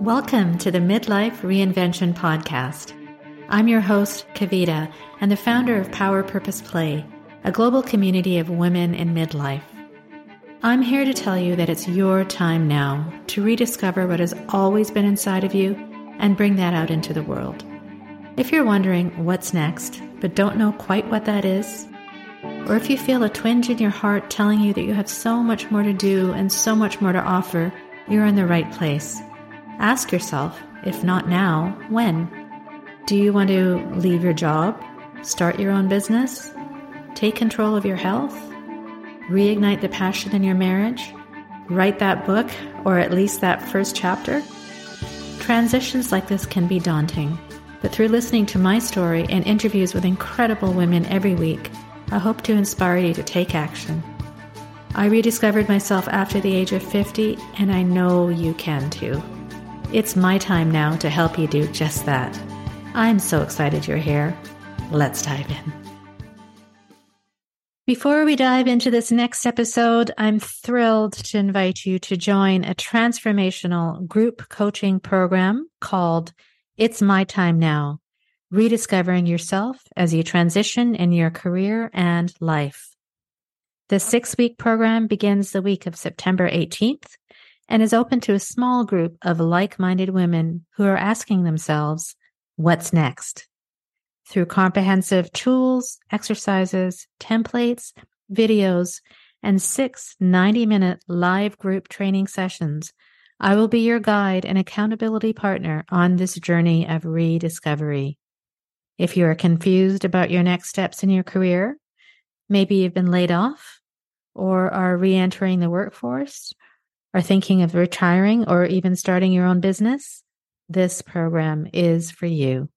Welcome to the Midlife Reinvention Podcast. I'm your host, Kavita, and the founder of Power Purpose Play, a global community of women in midlife. I'm here to tell you that it's your time now to rediscover what has always been inside of you and bring that out into the world. If you're wondering what's next, but don't know quite what that is, or if you feel a twinge in your heart telling you that you have so much more to do and so much more to offer, you're in the right place. Ask yourself, if not now, when? Do you want to leave your job, start your own business, take control of your health, reignite the passion in your marriage, write that book, or at least that first chapter? Transitions like this can be daunting, but through listening to my story and interviews with incredible women every week, I hope to inspire you to take action. I rediscovered myself after the age of 50, and I know you can too. It's my time now to help you do just that. I'm so excited you're here. Let's dive in. Before we dive into this next episode, I'm thrilled to invite you to join a transformational group coaching program called It's My Time Now rediscovering yourself as you transition in your career and life. The six week program begins the week of September 18th and is open to a small group of like minded women who are asking themselves, what's next? Through comprehensive tools, exercises, templates, videos, and six 90 minute live group training sessions, I will be your guide and accountability partner on this journey of rediscovery. If you are confused about your next steps in your career, maybe you've been laid off or are re entering the workforce, are thinking of retiring or even starting your own business, this program is for you.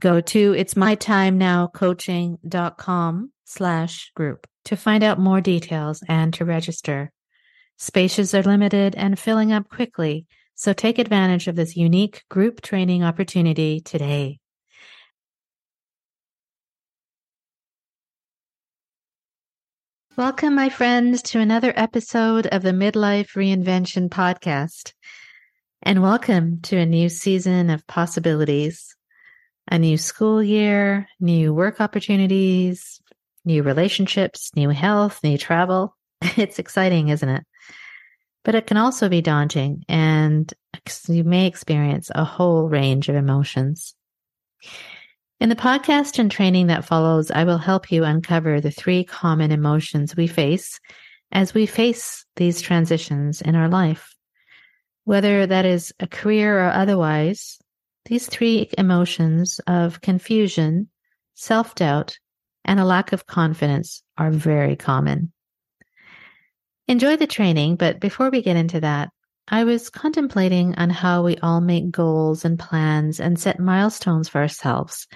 Go to it's my time now coaching.com slash group to find out more details and to register. Spaces are limited and filling up quickly, so take advantage of this unique group training opportunity today. Welcome, my friends, to another episode of the Midlife Reinvention Podcast. And welcome to a new season of possibilities, a new school year, new work opportunities, new relationships, new health, new travel. It's exciting, isn't it? But it can also be daunting, and you may experience a whole range of emotions. In the podcast and training that follows, I will help you uncover the three common emotions we face as we face these transitions in our life. Whether that is a career or otherwise, these three emotions of confusion, self doubt, and a lack of confidence are very common. Enjoy the training, but before we get into that, I was contemplating on how we all make goals and plans and set milestones for ourselves.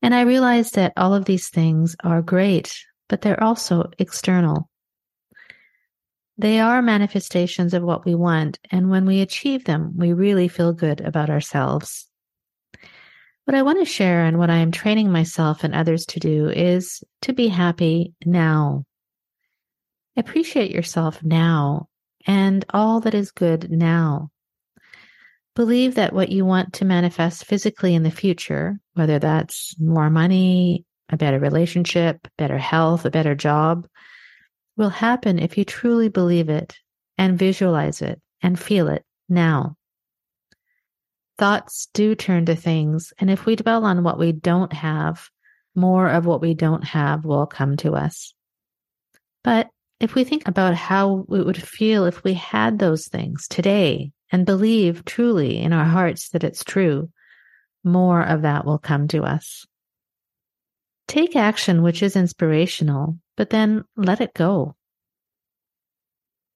And I realized that all of these things are great, but they're also external. They are manifestations of what we want. And when we achieve them, we really feel good about ourselves. What I want to share and what I am training myself and others to do is to be happy now. Appreciate yourself now and all that is good now. Believe that what you want to manifest physically in the future, whether that's more money, a better relationship, better health, a better job, will happen if you truly believe it and visualize it and feel it now. Thoughts do turn to things, and if we dwell on what we don't have, more of what we don't have will come to us. But if we think about how it would feel if we had those things today and believe truly in our hearts that it's true, more of that will come to us. Take action which is inspirational, but then let it go.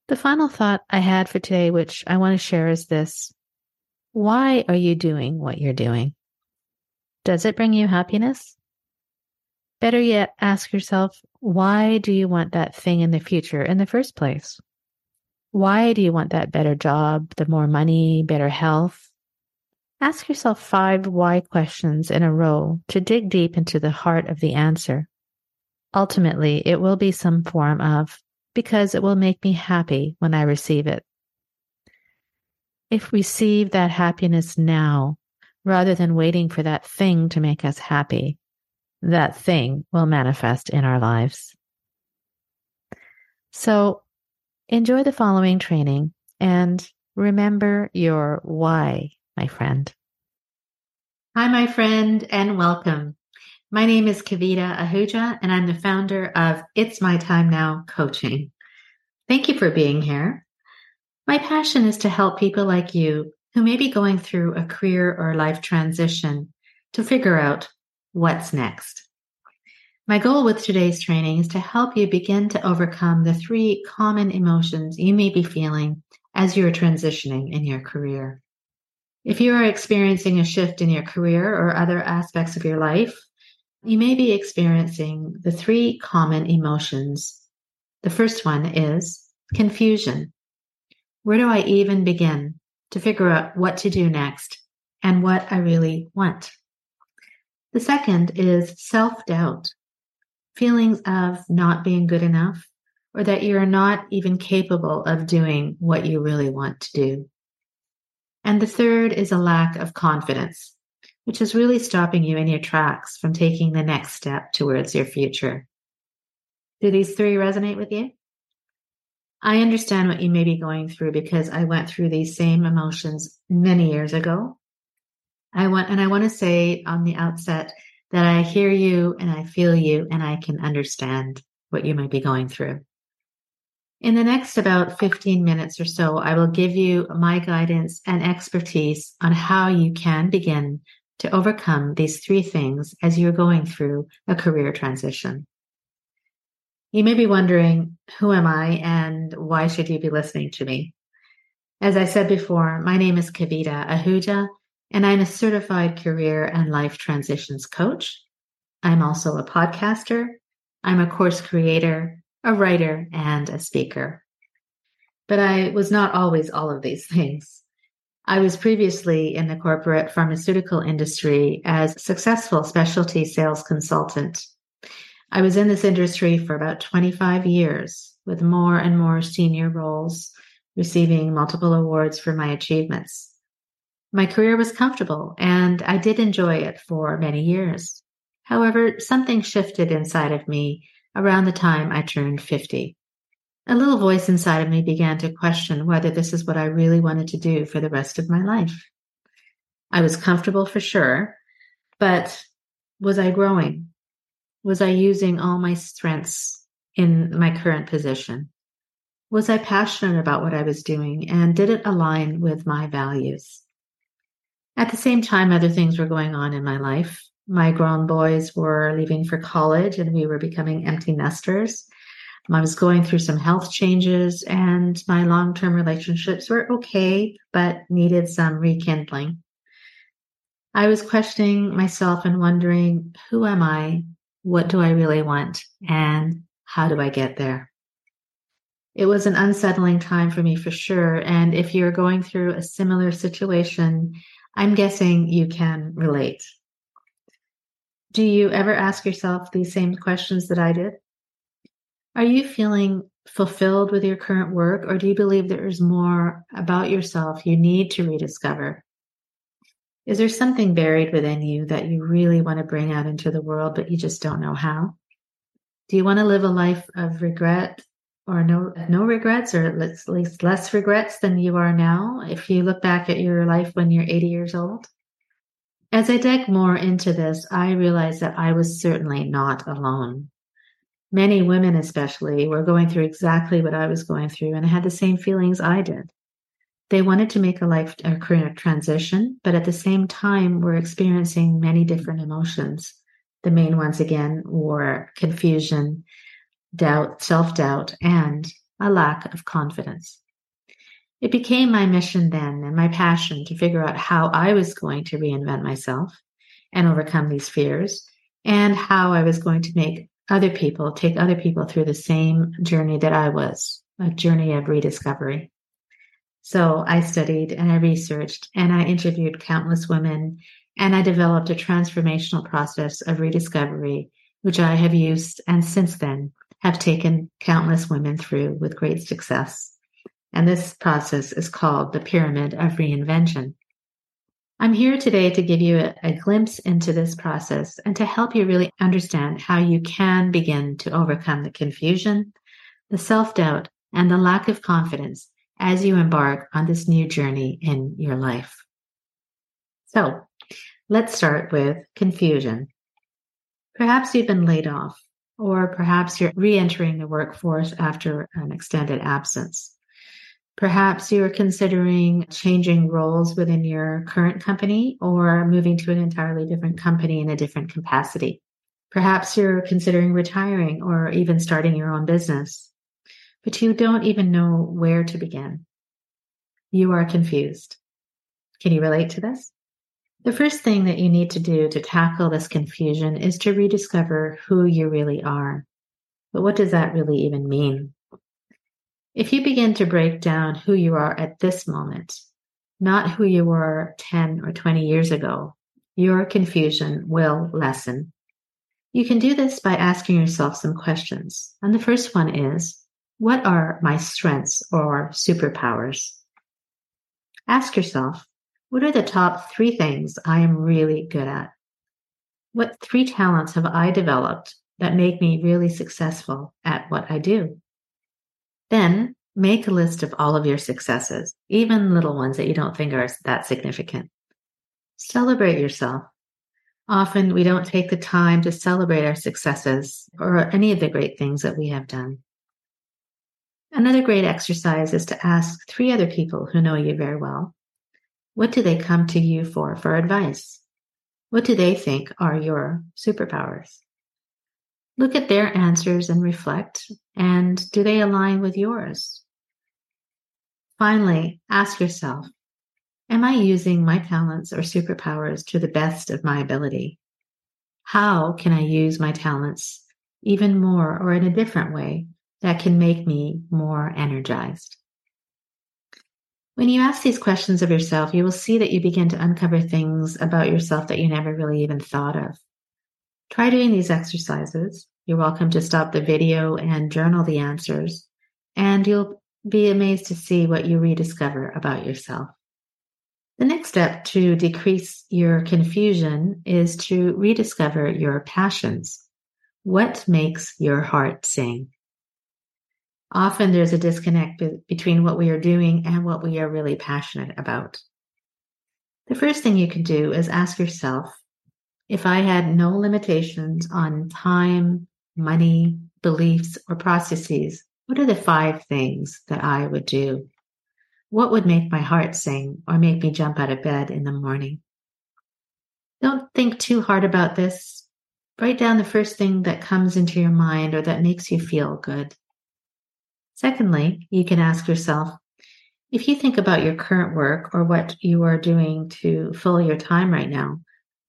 The final thought I had for today, which I want to share, is this Why are you doing what you're doing? Does it bring you happiness? Better yet, ask yourself, why do you want that thing in the future in the first place? Why do you want that better job, the more money, better health? Ask yourself five why questions in a row to dig deep into the heart of the answer. Ultimately, it will be some form of because it will make me happy when I receive it. if we receive that happiness now, rather than waiting for that thing to make us happy, that thing will manifest in our lives. So enjoy the following training and remember your why, my friend. Hi, my friend, and welcome. My name is Kavita Ahuja, and I'm the founder of It's My Time Now Coaching. Thank you for being here. My passion is to help people like you who may be going through a career or life transition to figure out what's next. My goal with today's training is to help you begin to overcome the three common emotions you may be feeling as you're transitioning in your career. If you are experiencing a shift in your career or other aspects of your life, you may be experiencing the three common emotions. The first one is confusion. Where do I even begin to figure out what to do next and what I really want? The second is self doubt feelings of not being good enough or that you're not even capable of doing what you really want to do. And the third is a lack of confidence, which is really stopping you in your tracks from taking the next step towards your future. Do these three resonate with you? I understand what you may be going through because I went through these same emotions many years ago. I want, and I want to say on the outset that I hear you and I feel you and I can understand what you might be going through. In the next about 15 minutes or so, I will give you my guidance and expertise on how you can begin to overcome these three things as you're going through a career transition. You may be wondering, who am I and why should you be listening to me? As I said before, my name is Kavita Ahuja, and I'm a certified career and life transitions coach. I'm also a podcaster. I'm a course creator, a writer, and a speaker. But I was not always all of these things. I was previously in the corporate pharmaceutical industry as successful specialty sales consultant. I was in this industry for about 25 years with more and more senior roles, receiving multiple awards for my achievements. My career was comfortable and I did enjoy it for many years. However, something shifted inside of me around the time I turned 50. A little voice inside of me began to question whether this is what I really wanted to do for the rest of my life. I was comfortable for sure, but was I growing? Was I using all my strengths in my current position? Was I passionate about what I was doing and did it align with my values? At the same time, other things were going on in my life. My grown boys were leaving for college and we were becoming empty nesters. I was going through some health changes and my long term relationships were okay, but needed some rekindling. I was questioning myself and wondering, who am I? What do I really want? And how do I get there? It was an unsettling time for me for sure. And if you're going through a similar situation, I'm guessing you can relate. Do you ever ask yourself these same questions that I did? Are you feeling fulfilled with your current work, or do you believe there is more about yourself you need to rediscover? Is there something buried within you that you really want to bring out into the world, but you just don't know how? Do you want to live a life of regret or no no regrets or at least less regrets than you are now if you look back at your life when you're 80 years old? As i dug more into this i realized that i was certainly not alone. Many women especially were going through exactly what i was going through and had the same feelings i did. They wanted to make a life a career transition but at the same time were experiencing many different emotions. The main ones again were confusion doubt, self doubt, and a lack of confidence. It became my mission then and my passion to figure out how I was going to reinvent myself and overcome these fears and how I was going to make other people take other people through the same journey that I was, a journey of rediscovery. So I studied and I researched and I interviewed countless women and I developed a transformational process of rediscovery, which I have used and since then have taken countless women through with great success. And this process is called the Pyramid of Reinvention. I'm here today to give you a, a, glimpse into this process and to help you really understand how you can begin to overcome the confusion, the self doubt, and the lack of confidence as you embark on this new journey in your life. So let's start with confusion. Perhaps you've been laid off, or perhaps you're re entering the workforce after an extended absence. Perhaps you're considering changing roles within your current company or moving to an entirely different company in a different capacity. Perhaps you're considering retiring or even starting your own business, but you don't even know where to begin. You are confused. Can you relate to this? The first thing that you need to do to tackle this confusion is to rediscover who you really are. But what does that really even mean? If you begin to break down who you are at this moment, not who you were 10 or 20 years ago, your confusion will lessen. You can do this by asking yourself some questions. And the first one is, what are my strengths or superpowers? Ask yourself, what are the top three things I am really good at? What three talents have I developed that make me really successful at what I do? Then make a list of all of your successes, even little ones that you don't think are that significant. Celebrate yourself. Often we don't take the time to celebrate our successes or any of the great things that we have done. Another great exercise is to ask three other people who know you very well. What do they come to you for for advice? What do they think are your superpowers? Look at their answers and reflect. And do they align with yours? Finally, ask yourself, am I using my talents or superpowers to the best of my ability? How can I use my talents even more or in a different way that can make me more energized? When you ask these questions of yourself, you will see that you begin to uncover things about yourself that you never really even thought of. Try doing these exercises. You're welcome to stop the video and journal the answers, and you'll be amazed to see what you rediscover about yourself. The next step to decrease your confusion is to rediscover your passions. What makes your heart sing? Often there's a disconnect be- between what we are doing and what we are really passionate about. The first thing you can do is ask yourself if I had no limitations on time, money, beliefs, or processes, what are the five things that I would do? What would make my heart sing or make me jump out of bed in the morning? Don't think too hard about this. Write down the first thing that comes into your mind or that makes you feel good. Secondly, you can ask yourself if you think about your current work or what you are doing to fill your time right now,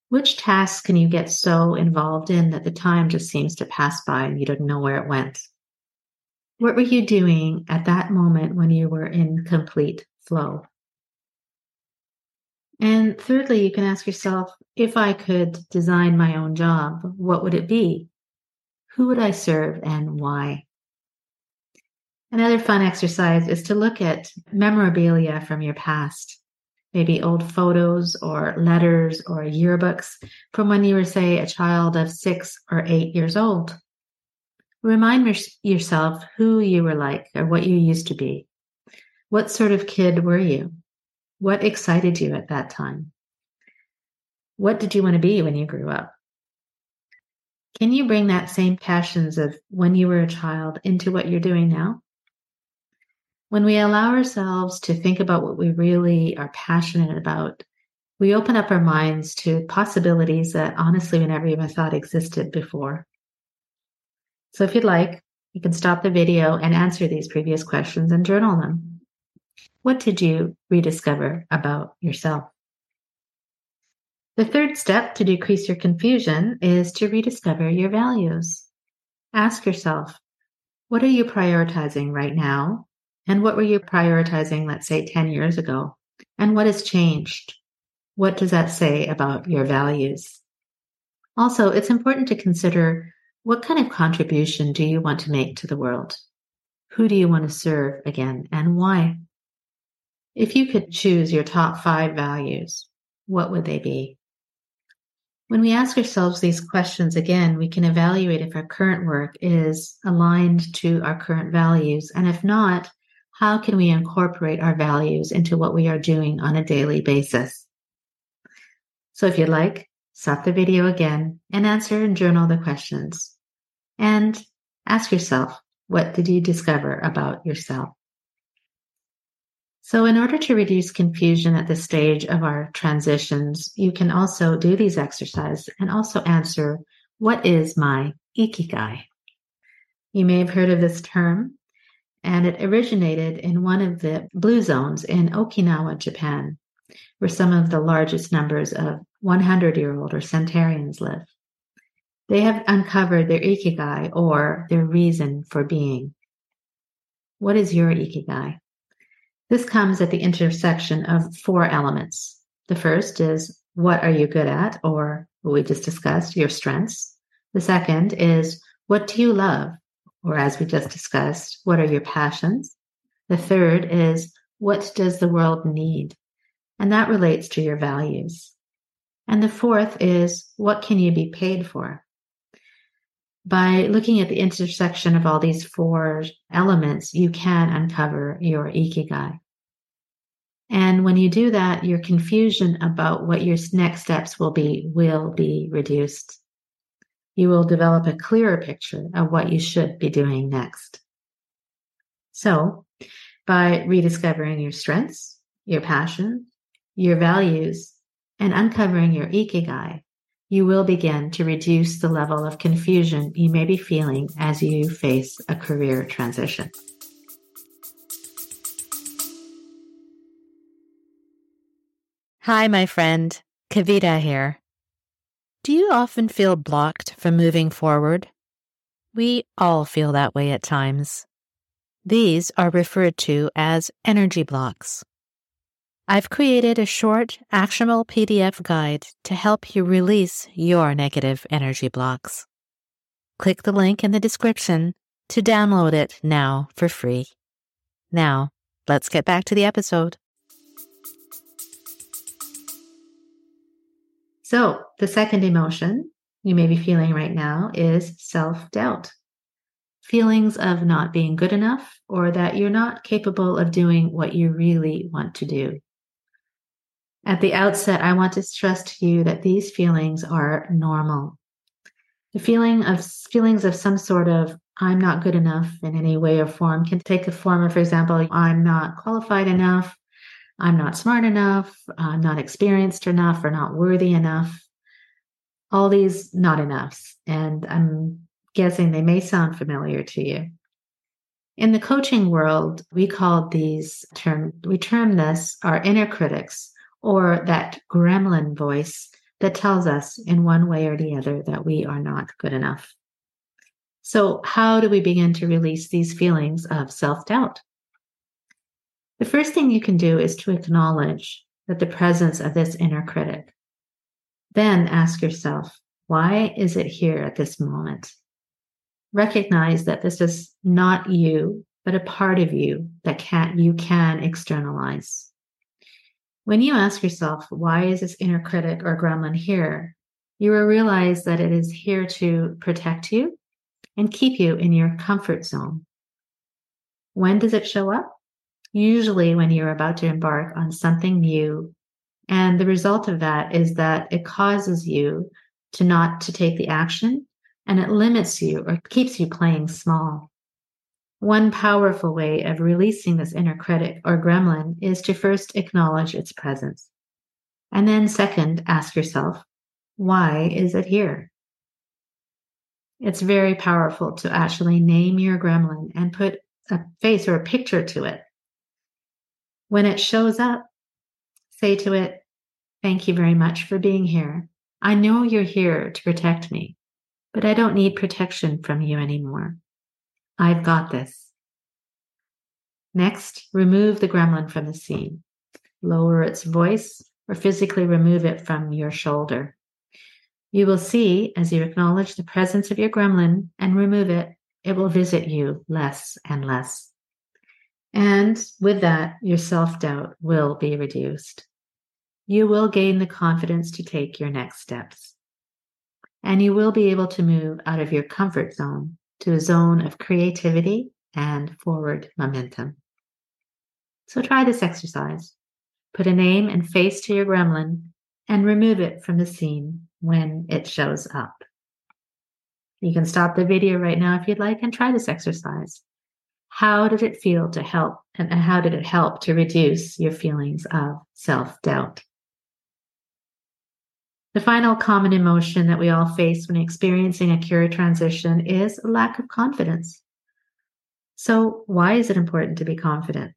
which tasks can you get so involved in that the time just seems to pass by and you don't know where it went? What were you doing at that moment when you were in complete flow? And thirdly, you can ask yourself if I could design my own job, what would it be? Who would I serve and why? Another fun exercise is to look at memorabilia from your past maybe old photos or letters or yearbooks from when you were, say, a child of six or eight years old. Remind yourself who you were like or what you used to be. What sort of kid were you? What excited you at that time? What did you want to be when you grew up? Can you bring that same passions of when you were a child into what you're doing now? When we allow ourselves to think about what we really are passionate about, we open up our minds to possibilities that honestly we never even thought existed before. So if you'd like, you can stop the video and answer these previous questions and journal them. What did you rediscover about yourself? The third step to decrease your confusion is to rediscover your values. Ask yourself, what are you prioritizing right now and what were you prioritizing, let's say 10 years ago? And what has changed? What does that say about your values? Also, it's important to consider what kind of contribution do you want to make to the world? Who do you want to serve again and why? If you could choose your top five values, what would they be? When we ask ourselves these questions again, we can evaluate if our current work is aligned to our current values. And if not, how can we incorporate our values into what we are doing on a daily basis? So if you'd like, stop the video again and answer and journal the questions. And ask yourself, what did you discover about yourself? So, in order to reduce confusion at this stage of our transitions, you can also do these exercises and also answer, What is my ikigai? You may have heard of this term, and it originated in one of the blue zones in Okinawa, Japan, where some of the largest numbers of 100 year old or centenarians live. They have uncovered their ikigai or their reason for being. What is your ikigai? This comes at the intersection of four elements. The first is what are you good at, or what we just discussed, your strengths. The second is what do you love, or as we just discussed, what are your passions? The third is what does the world need? And that relates to your values. And the fourth is what can you be paid for? By looking at the intersection of all these four elements, you can uncover your ikigai. And when you do that, your confusion about what your next steps will be will be reduced. You will develop a clearer picture of what you should be doing next. So, by rediscovering your strengths, your passion, your values, and uncovering your ikigai, you will begin to reduce the level of confusion you may be feeling as you face a career transition. Hi, my friend. Kavita here. Do you often feel blocked from moving forward? We all feel that way at times. These are referred to as energy blocks. I've created a short, actionable PDF guide to help you release your negative energy blocks. Click the link in the description to download it now for free. Now, let's get back to the episode. So, the second emotion you may be feeling right now is self doubt. Feelings of not being good enough or that you're not capable of doing what you really want to do. At the outset, I want to stress to you that these feelings are normal. The feeling of feelings of some sort of I'm not good enough in any way or form can take the form of, for example, I'm not qualified enough, I'm not smart enough, I'm not experienced enough, or not worthy enough. All these not enoughs. And I'm guessing they may sound familiar to you. In the coaching world, we call these term we term this our inner critics or that gremlin voice that tells us in one way or the other that we are not good enough. So, how do we begin to release these feelings of self doubt? The first thing you can do is to acknowledge that the presence of this inner critic. Then ask yourself, why is it here at this moment? Recognize that this is not you, but a part of you that can you can externalize. When you ask yourself, why is this inner critic or gremlin here? You will realize that it is here to protect you and keep you in your comfort zone. When does it show up? Usually when you're about to embark on something new. And the result of that is that it causes you to not to take the action and it limits you or keeps you playing small. One powerful way of releasing this inner critic or gremlin is to first acknowledge its presence. And then, second, ask yourself, why is it here? It's very powerful to actually name your gremlin and put a face or a picture to it. When it shows up, say to it, Thank you very much for being here. I know you're here to protect me, but I don't need protection from you anymore. I've got this. Next, remove the gremlin from the scene. Lower its voice or physically remove it from your shoulder. You will see as you acknowledge the presence of your gremlin and remove it, it will visit you less and less. And with that, your self doubt will be reduced. You will gain the confidence to take your next steps. And you will be able to move out of your comfort zone to a zone of creativity and forward momentum. So try this exercise. Put a name and face to your gremlin and remove it from the scene when it shows up. You can stop the video right now if you'd like and try this exercise. How did it feel to help and how did it help to reduce your feelings of self doubt? The final common emotion that we all face when experiencing a career transition is a lack of confidence. So, why is it important to be confident?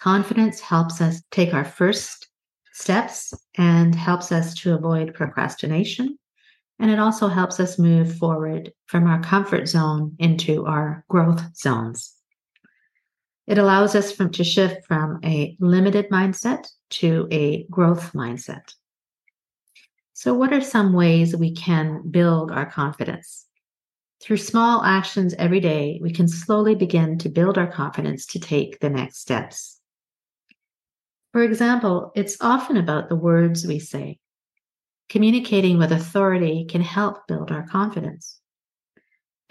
Confidence helps us take our first steps and helps us to avoid procrastination. And it also helps us move forward from our comfort zone into our growth zones. It allows us from, to shift from a limited mindset to a growth mindset. So, what are some ways we can build our confidence? Through small actions every day, we can slowly begin to build our confidence to take the next steps. For example, it's often about the words we say. Communicating with authority can help build our confidence.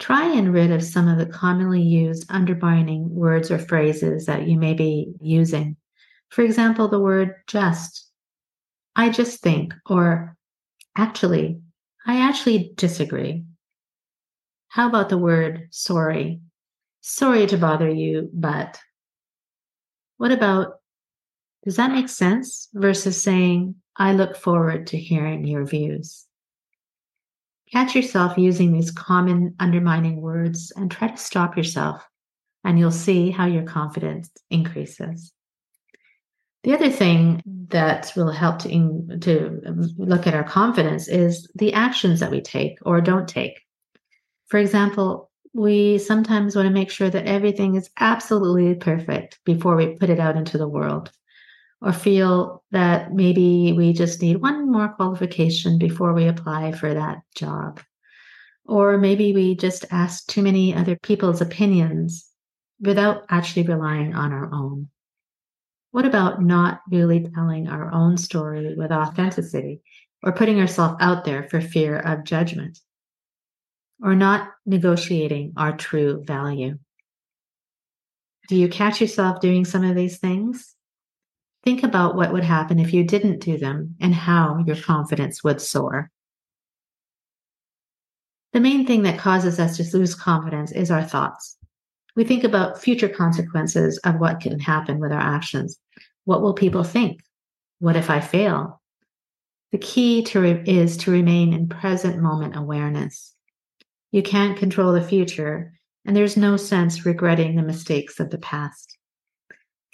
Try and rid of some of the commonly used undermining words or phrases that you may be using. For example, the word just. I just think, or actually, I actually disagree. How about the word sorry? Sorry to bother you, but. What about does that make sense? Versus saying, I look forward to hearing your views. Catch yourself using these common undermining words and try to stop yourself, and you'll see how your confidence increases. The other thing that will help to, in, to look at our confidence is the actions that we take or don't take. For example, we sometimes want to make sure that everything is absolutely perfect before we put it out into the world or feel that maybe we just need one more qualification before we apply for that job. Or maybe we just ask too many other people's opinions without actually relying on our own. What about not really telling our own story with authenticity or putting ourselves out there for fear of judgment? Or not negotiating our true value? Do you catch yourself doing some of these things? Think about what would happen if you didn't do them and how your confidence would soar. The main thing that causes us to lose confidence is our thoughts. We think about future consequences of what can happen with our actions. What will people think? What if I fail? The key to re- is to remain in present moment awareness. You can't control the future, and there's no sense regretting the mistakes of the past.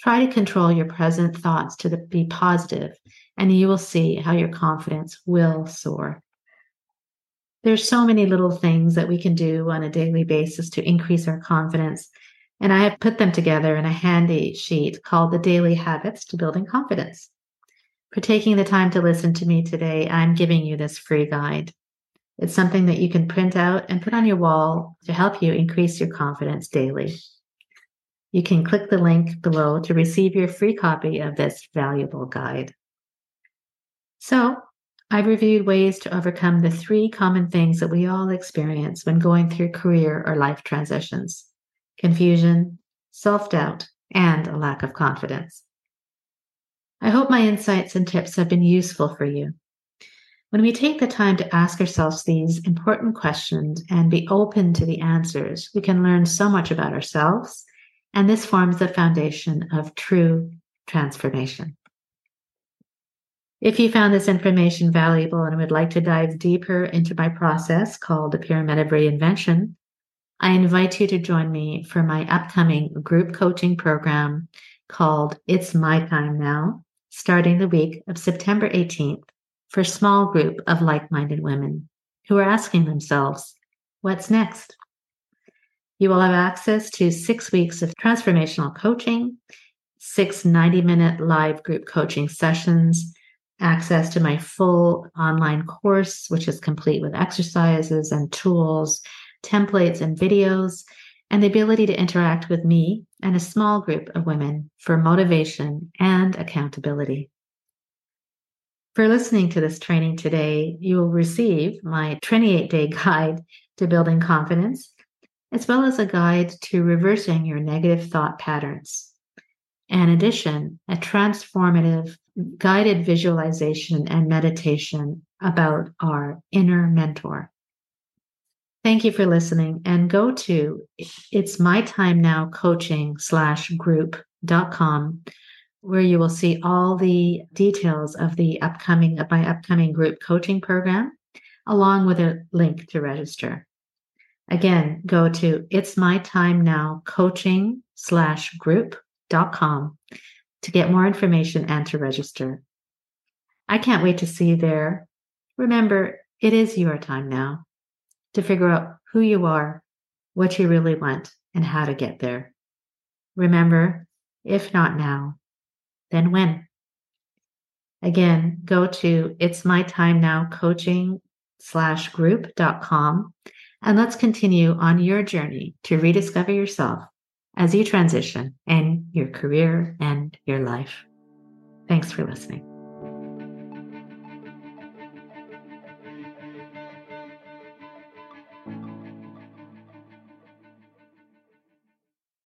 Try to control your present thoughts to the, be positive, and you will see how your confidence will soar. There's so many little things that we can do on a daily basis to increase our confidence. And I have put them together in a handy sheet called the Daily Habits to Building Confidence. For taking the time to listen to me today, I'm giving you this free guide. It's something that you can print out and put on your wall to help you increase your confidence daily. You can click the link below to receive your free copy of this valuable guide. So, I've reviewed ways to overcome the three common things that we all experience when going through career or life transitions confusion, self doubt, and a lack of confidence. I hope my insights and tips have been useful for you. When we take the time to ask ourselves these important questions and be open to the answers, we can learn so much about ourselves and this forms the foundation of true transformation. If you found this information valuable and would like to dive deeper into my process called the Pyramid of Reinvention, I invite you to join me for my upcoming group coaching program called It's My Time Now, starting the week of September 18th for a small group of like minded women who are asking themselves, What's next? You will have access to six weeks of transformational coaching, six 90 minute live group coaching sessions, access to my full online course, which is complete with exercises and tools templates and videos, and the ability to interact with me and a small group of women for motivation and accountability. For listening to this training today, you will receive my 28 day guide to building confidence, as well as a guide to reversing your negative thought patterns. In addition, a transformative guided visualization and meditation about our inner mentor. Thank you for listening and go to it's my time now coaching slash group.com where you will see all the details of the upcoming of my upcoming group coaching program, along with a link to register. Again, go to it's my time now coaching slash group.com to get more information and to register. I can't wait to see you there. Remember, it is your time now to figure out who you are, what you really want, and how to get there. Remember, if not now, then when? Again, go to it's my time now coaching slash group.com and let's continue on your journey to rediscover yourself as you transition in your career and your life. Thanks for listening.